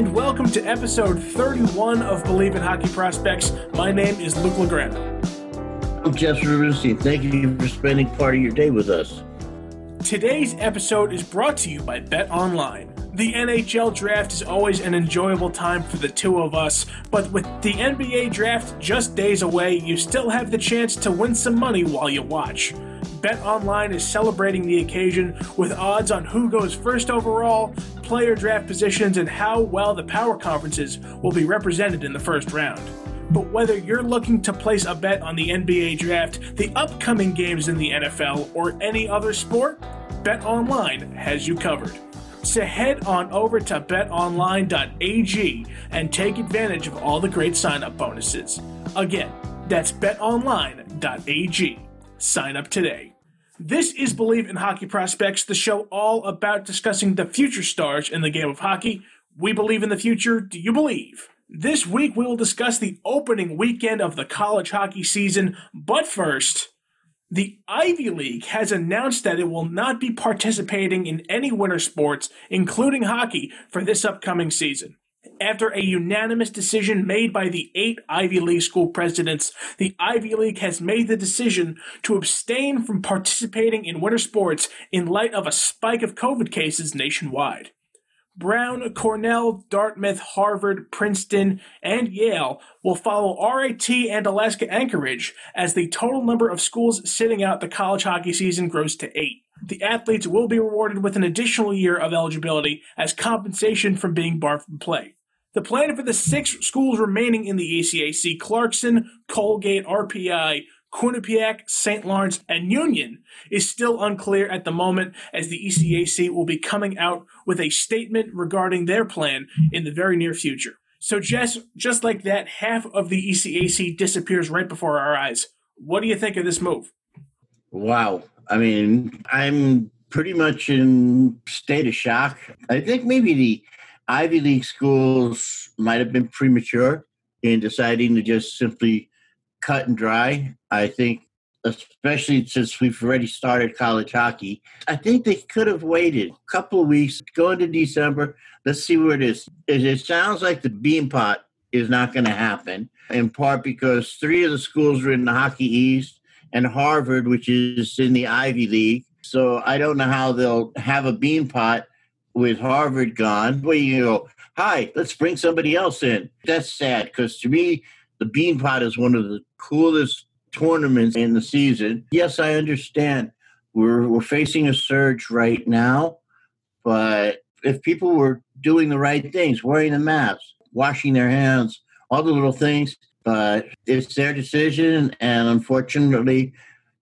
and welcome to episode 31 of Believe in Hockey Prospects. My name is Luke LeGrand. I'm Jess Rubenstein. Thank you for spending part of your day with us. Today's episode is brought to you by Bet Online. The NHL draft is always an enjoyable time for the two of us, but with the NBA draft just days away, you still have the chance to win some money while you watch. Bet Online is celebrating the occasion with odds on who goes first overall, player draft positions, and how well the power conferences will be represented in the first round. But whether you're looking to place a bet on the NBA draft, the upcoming games in the NFL, or any other sport, Bet Online has you covered. So head on over to betonline.ag and take advantage of all the great sign up bonuses. Again, that's betonline.ag. Sign up today. This is Believe in Hockey Prospects, the show all about discussing the future stars in the game of hockey. We believe in the future. Do you believe? This week we will discuss the opening weekend of the college hockey season, but first, the Ivy League has announced that it will not be participating in any winter sports, including hockey, for this upcoming season. After a unanimous decision made by the eight Ivy League school presidents, the Ivy League has made the decision to abstain from participating in winter sports in light of a spike of COVID cases nationwide. Brown, Cornell, Dartmouth, Harvard, Princeton, and Yale will follow RIT and Alaska Anchorage as the total number of schools sitting out the college hockey season grows to eight. The athletes will be rewarded with an additional year of eligibility as compensation from being barred from play. The plan for the six schools remaining in the ECAC Clarkson, Colgate, RPI, Quinnipiac, St. Lawrence, and Union is still unclear at the moment as the ECAC will be coming out with a statement regarding their plan in the very near future. So just just like that, half of the ECAC disappears right before our eyes. What do you think of this move? Wow. I mean, I'm pretty much in state of shock. I think maybe the Ivy League schools might have been premature in deciding to just simply cut and dry. I think, especially since we've already started college hockey, I think they could have waited a couple of weeks, go into December. Let's see where it is. It sounds like the Beanpot is not going to happen, in part because three of the schools are in the Hockey East and Harvard, which is in the Ivy League. So I don't know how they'll have a Beanpot with Harvard gone, where you go, hi, let's bring somebody else in. That's sad because to me, the Bean Beanpot is one of the coolest tournaments in the season. Yes, I understand we're we're facing a surge right now, but if people were doing the right things, wearing the masks, washing their hands, all the little things, but it's their decision, and unfortunately,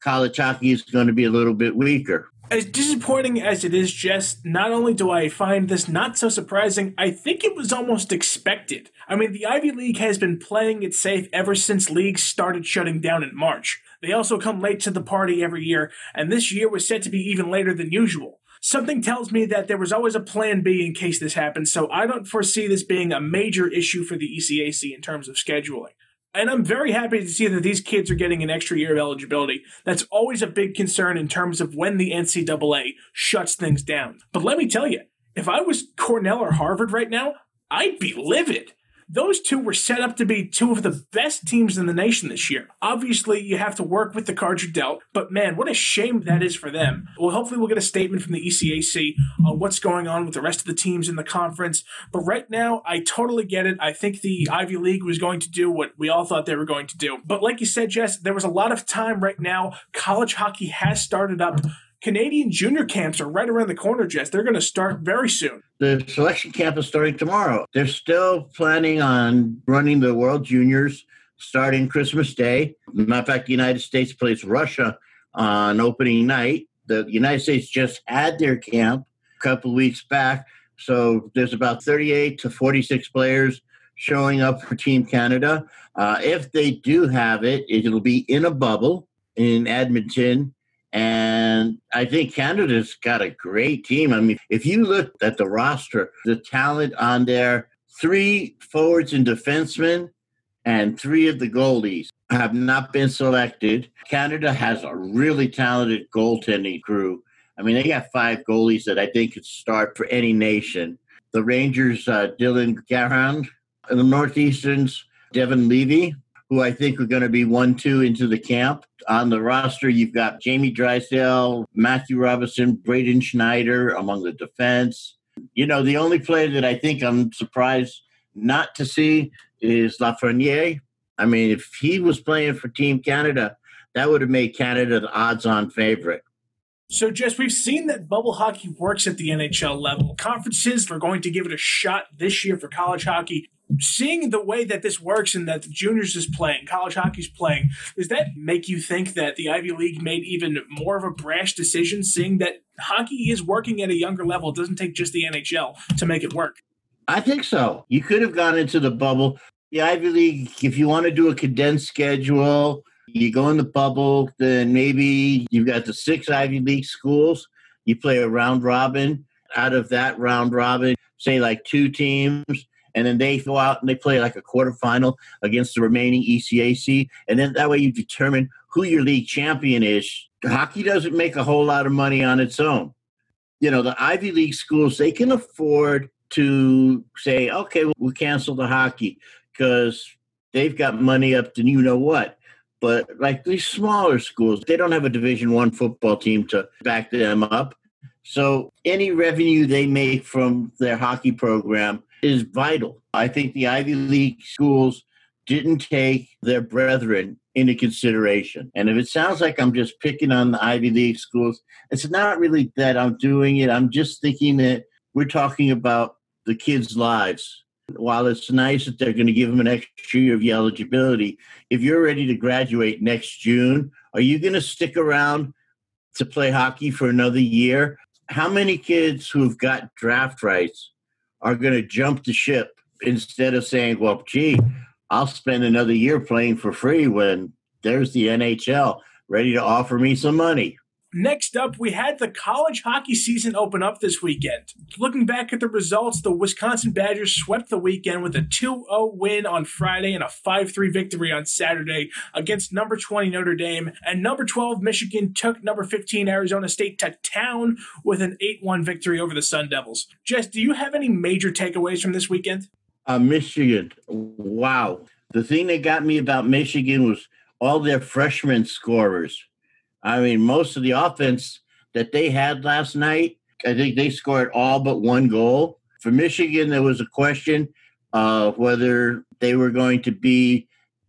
college hockey is going to be a little bit weaker. As disappointing as it is, Jess, not only do I find this not so surprising, I think it was almost expected. I mean, the Ivy League has been playing it safe ever since leagues started shutting down in March. They also come late to the party every year, and this year was set to be even later than usual. Something tells me that there was always a plan B in case this happened, so I don't foresee this being a major issue for the ECAC in terms of scheduling. And I'm very happy to see that these kids are getting an extra year of eligibility. That's always a big concern in terms of when the NCAA shuts things down. But let me tell you, if I was Cornell or Harvard right now, I'd be livid those two were set up to be two of the best teams in the nation this year. Obviously, you have to work with the cards you're dealt, but man, what a shame that is for them. Well, hopefully, we'll get a statement from the ECAC on what's going on with the rest of the teams in the conference. But right now, I totally get it. I think the Ivy League was going to do what we all thought they were going to do. But like you said, Jess, there was a lot of time right now. College hockey has started up. Canadian junior camps are right around the corner, Jess. They're going to start very soon. The selection camp is starting tomorrow. They're still planning on running the World Juniors starting Christmas Day. Matter of fact, the United States plays Russia on opening night. The United States just had their camp a couple weeks back. So there's about 38 to 46 players showing up for Team Canada. Uh, if they do have it, it'll be in a bubble in Edmonton and I think Canada's got a great team. I mean, if you look at the roster, the talent on there, three forwards and defensemen, and three of the goalies have not been selected. Canada has a really talented goaltending crew. I mean, they got five goalies that I think could start for any nation. the Rangers, uh, Dylan and the Northeasterns, Devon Levi, who I think are going to be one, two into the camp. On the roster, you've got Jamie Drysdale, Matthew Robertson, Braden Schneider among the defense. You know, the only player that I think I'm surprised not to see is Lafreniere. I mean, if he was playing for Team Canada, that would have made Canada the odds on favorite. So, Jess, we've seen that bubble hockey works at the NHL level. Conferences are going to give it a shot this year for college hockey. Seeing the way that this works and that the juniors is playing, college hockey's playing, does that make you think that the Ivy League made even more of a brash decision, seeing that hockey is working at a younger level? It doesn't take just the NHL to make it work. I think so. You could have gone into the bubble. The Ivy League, if you want to do a condensed schedule, you go in the bubble, then maybe you've got the six Ivy League schools. You play a round robin. Out of that round robin, say like two teams, and then they go out and they play like a quarterfinal against the remaining ECAC. And then that way you determine who your league champion is. Hockey doesn't make a whole lot of money on its own. You know, the Ivy League schools, they can afford to say, okay, we'll cancel the hockey because they've got money up to you know what but like these smaller schools they don't have a division one football team to back them up. So any revenue they make from their hockey program is vital. I think the ivy league schools didn't take their brethren into consideration. And if it sounds like i'm just picking on the ivy league schools it's not really that i'm doing it. I'm just thinking that we're talking about the kids lives while it's nice that they're going to give them an extra year of eligibility, if you're ready to graduate next June, are you going to stick around to play hockey for another year? How many kids who've got draft rights are going to jump the ship instead of saying, well, gee, I'll spend another year playing for free when there's the NHL ready to offer me some money? Next up, we had the college hockey season open up this weekend. Looking back at the results, the Wisconsin Badgers swept the weekend with a 2 0 win on Friday and a 5 3 victory on Saturday against number 20 Notre Dame. And number 12 Michigan took number 15 Arizona State to town with an 8 1 victory over the Sun Devils. Jess, do you have any major takeaways from this weekend? Uh, Michigan. Wow. The thing that got me about Michigan was all their freshman scorers I mean, most of the offense that they had last night, I think they scored all but one goal. For Michigan, there was a question of whether they were going to be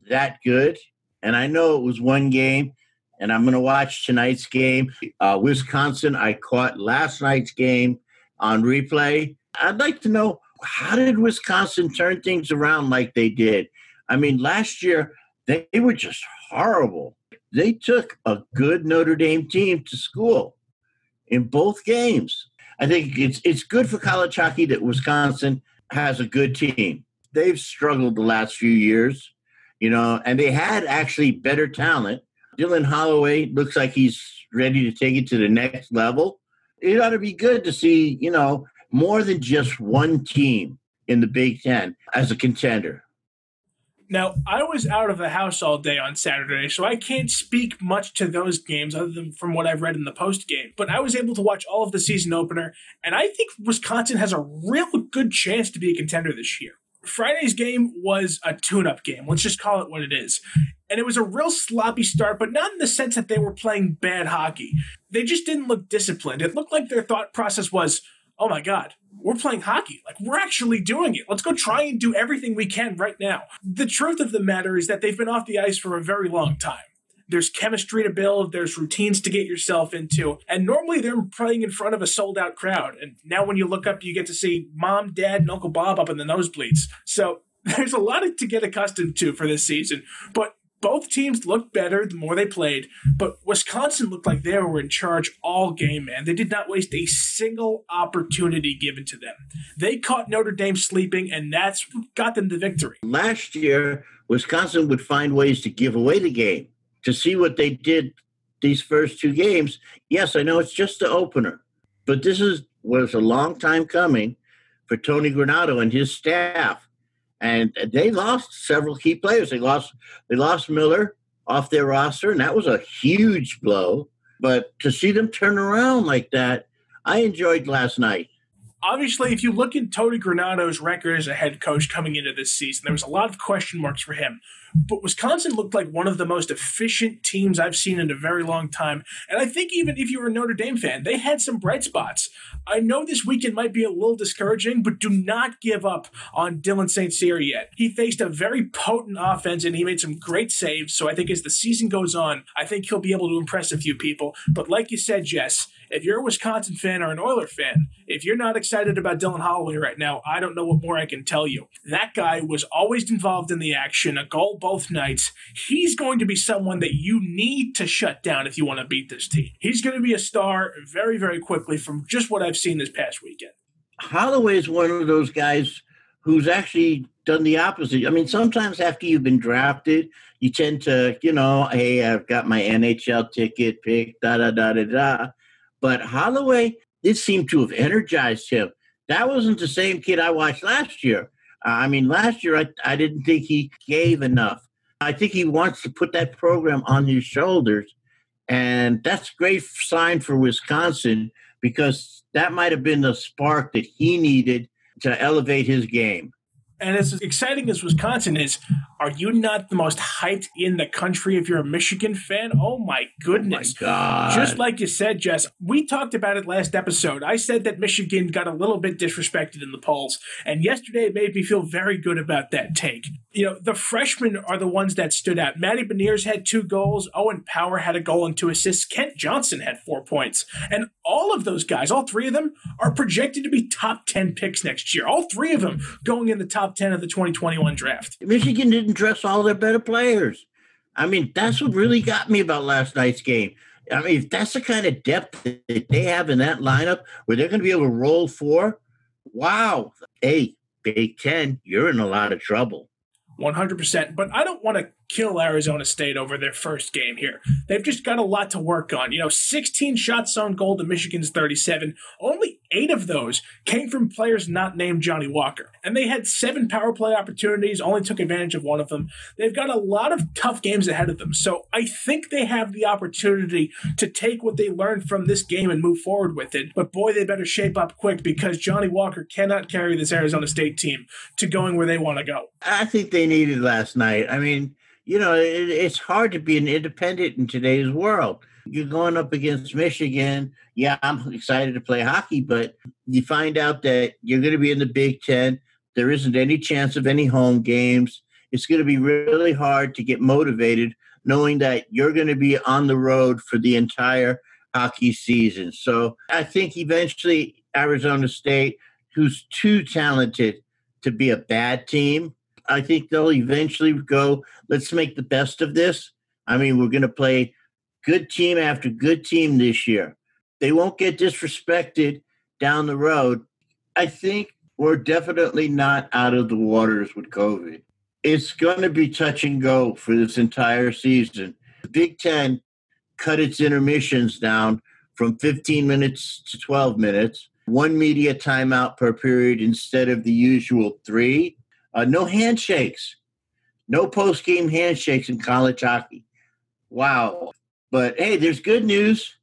that good. And I know it was one game, and I'm going to watch tonight's game. Uh, Wisconsin, I caught last night's game on replay. I'd like to know how did Wisconsin turn things around like they did? I mean, last year, they, were just horrible they took a good Notre Dame team to school in both games. I think it's it's good for college hockey that Wisconsin has a good team. They've struggled the last few years, you know, and they had actually better talent. Dylan Holloway looks like he's ready to take it to the next level. It ought to be good to see, you know, more than just one team in the Big Ten as a contender. Now, I was out of the house all day on Saturday, so I can't speak much to those games other than from what I've read in the post game. But I was able to watch all of the season opener, and I think Wisconsin has a real good chance to be a contender this year. Friday's game was a tune up game. Let's just call it what it is. And it was a real sloppy start, but not in the sense that they were playing bad hockey. They just didn't look disciplined. It looked like their thought process was, oh my God, we're playing hockey. Like, we're actually doing it. Let's go try and do everything we can right now. The truth of the matter is that they've been off the ice for a very long time. There's chemistry to build, there's routines to get yourself into, and normally they're playing in front of a sold out crowd. And now when you look up, you get to see mom, dad, and Uncle Bob up in the nosebleeds. So there's a lot to get accustomed to for this season. But both teams looked better the more they played, but Wisconsin looked like they were in charge all game, man. They did not waste a single opportunity given to them. They caught Notre Dame sleeping, and that's what got them the victory. Last year, Wisconsin would find ways to give away the game. To see what they did these first two games, yes, I know it's just the opener, but this is was a long time coming for Tony Granato and his staff and they lost several key players. They lost they lost Miller off their roster, and that was a huge blow. But to see them turn around like that, I enjoyed last night. Obviously, if you look at Tony Granato's record as a head coach coming into this season, there was a lot of question marks for him. But Wisconsin looked like one of the most efficient teams I've seen in a very long time. And I think even if you were a Notre Dame fan, they had some bright spots. I know this weekend might be a little discouraging, but do not give up on Dylan St. Cyr yet. He faced a very potent offense and he made some great saves. So I think as the season goes on, I think he'll be able to impress a few people. But like you said, Jess, if you're a Wisconsin fan or an Oiler fan, if you're not excited about Dylan Holloway right now, I don't know what more I can tell you. That guy was always involved in the action, a goal both nights. He's going to be someone that you need to shut down if you want to beat this team. He's going to be a star very, very quickly from just what I've seen this past weekend. Holloway is one of those guys who's actually done the opposite. I mean, sometimes after you've been drafted, you tend to, you know, hey, I've got my NHL ticket picked, da da da da da. But Holloway, this seemed to have energized him. That wasn't the same kid I watched last year. Uh, I mean, last year I, I didn't think he gave enough. I think he wants to put that program on his shoulders. And that's a great sign for Wisconsin because that might have been the spark that he needed to elevate his game. And as exciting as Wisconsin is, are you not the most hyped in the country if you're a Michigan fan? Oh my goodness. Oh my God. Just like you said, Jess, we talked about it last episode. I said that Michigan got a little bit disrespected in the polls, and yesterday it made me feel very good about that take. You know, the freshmen are the ones that stood out. Matty Beniers had two goals, Owen Power had a goal and two assists, Kent Johnson had four points. And all of those guys, all three of them, are projected to be top 10 picks next year. All three of them going in the top 10 of the 2021 draft. Michigan didn't dress all their better players. I mean, that's what really got me about last night's game. I mean, if that's the kind of depth that they have in that lineup where they're going to be able to roll four, wow. Hey, Big Ten, you're in a lot of trouble. 100%. But I don't want to kill Arizona State over their first game here. They've just got a lot to work on. You know, 16 shots on goal to Michigan's 37. Only eight of those came from players not named Johnny Walker. And they had seven power play opportunities, only took advantage of one of them. They've got a lot of tough games ahead of them. So I think they have the opportunity to take what they learned from this game and move forward with it. But boy, they better shape up quick because Johnny Walker cannot carry this Arizona State team to going where they want to go. I think they needed last night. I mean, you know, it, it's hard to be an independent in today's world. You're going up against Michigan. Yeah, I'm excited to play hockey, but you find out that you're going to be in the Big Ten. There isn't any chance of any home games. It's going to be really hard to get motivated knowing that you're going to be on the road for the entire hockey season. So I think eventually Arizona State, who's too talented to be a bad team, I think they'll eventually go, let's make the best of this. I mean, we're going to play good team after good team this year. They won't get disrespected down the road. I think we're definitely not out of the waters with COVID. It's going to be touch and go for this entire season. The Big Ten cut its intermissions down from 15 minutes to 12 minutes, one media timeout per period instead of the usual three. Uh, no handshakes, no post game handshakes in college hockey. Wow. But hey, there's good news.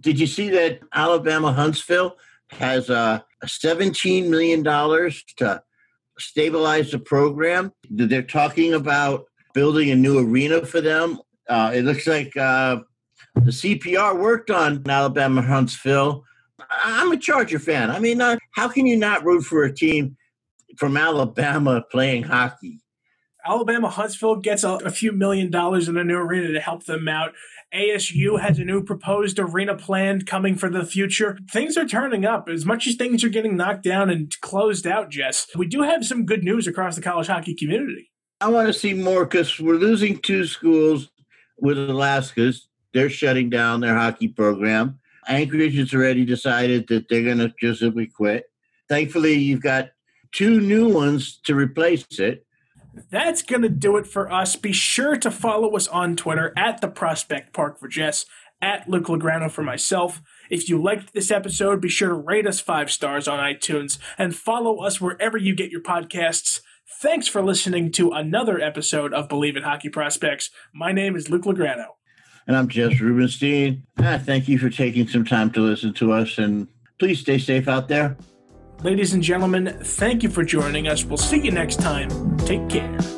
Did you see that Alabama Huntsville has uh, $17 million to stabilize the program? They're talking about building a new arena for them. Uh, it looks like uh, the CPR worked on Alabama Huntsville. I'm a Charger fan. I mean, uh, how can you not root for a team from Alabama playing hockey. Alabama Huntsville gets a, a, few million dollars in a new arena to help them out. ASU has a new proposed arena plan coming for the future. Things are turning up. As much as things are getting knocked down and closed out, Jess, we do have some good news across the college hockey community. I want to see more because we're losing two schools with Alaska's. They're shutting down their hockey program. Anchorage has already decided that they're going to just simply quit. Thankfully, you've got two new ones to replace it. That's going to do it for us. Be sure to follow us on Twitter at the Prospect Park for Jess, at Luke Lagrano for myself. If you liked this episode, be sure to rate us five stars on iTunes and follow us wherever you get your podcasts. Thanks for listening to another episode of Believe in Hockey Prospects. My name is Luke Lagrano. And I'm Jess Rubenstein. Thank you for taking some time to listen to us, and please stay safe out there. Ladies and gentlemen, thank you for joining us. We'll see you next time. Take care.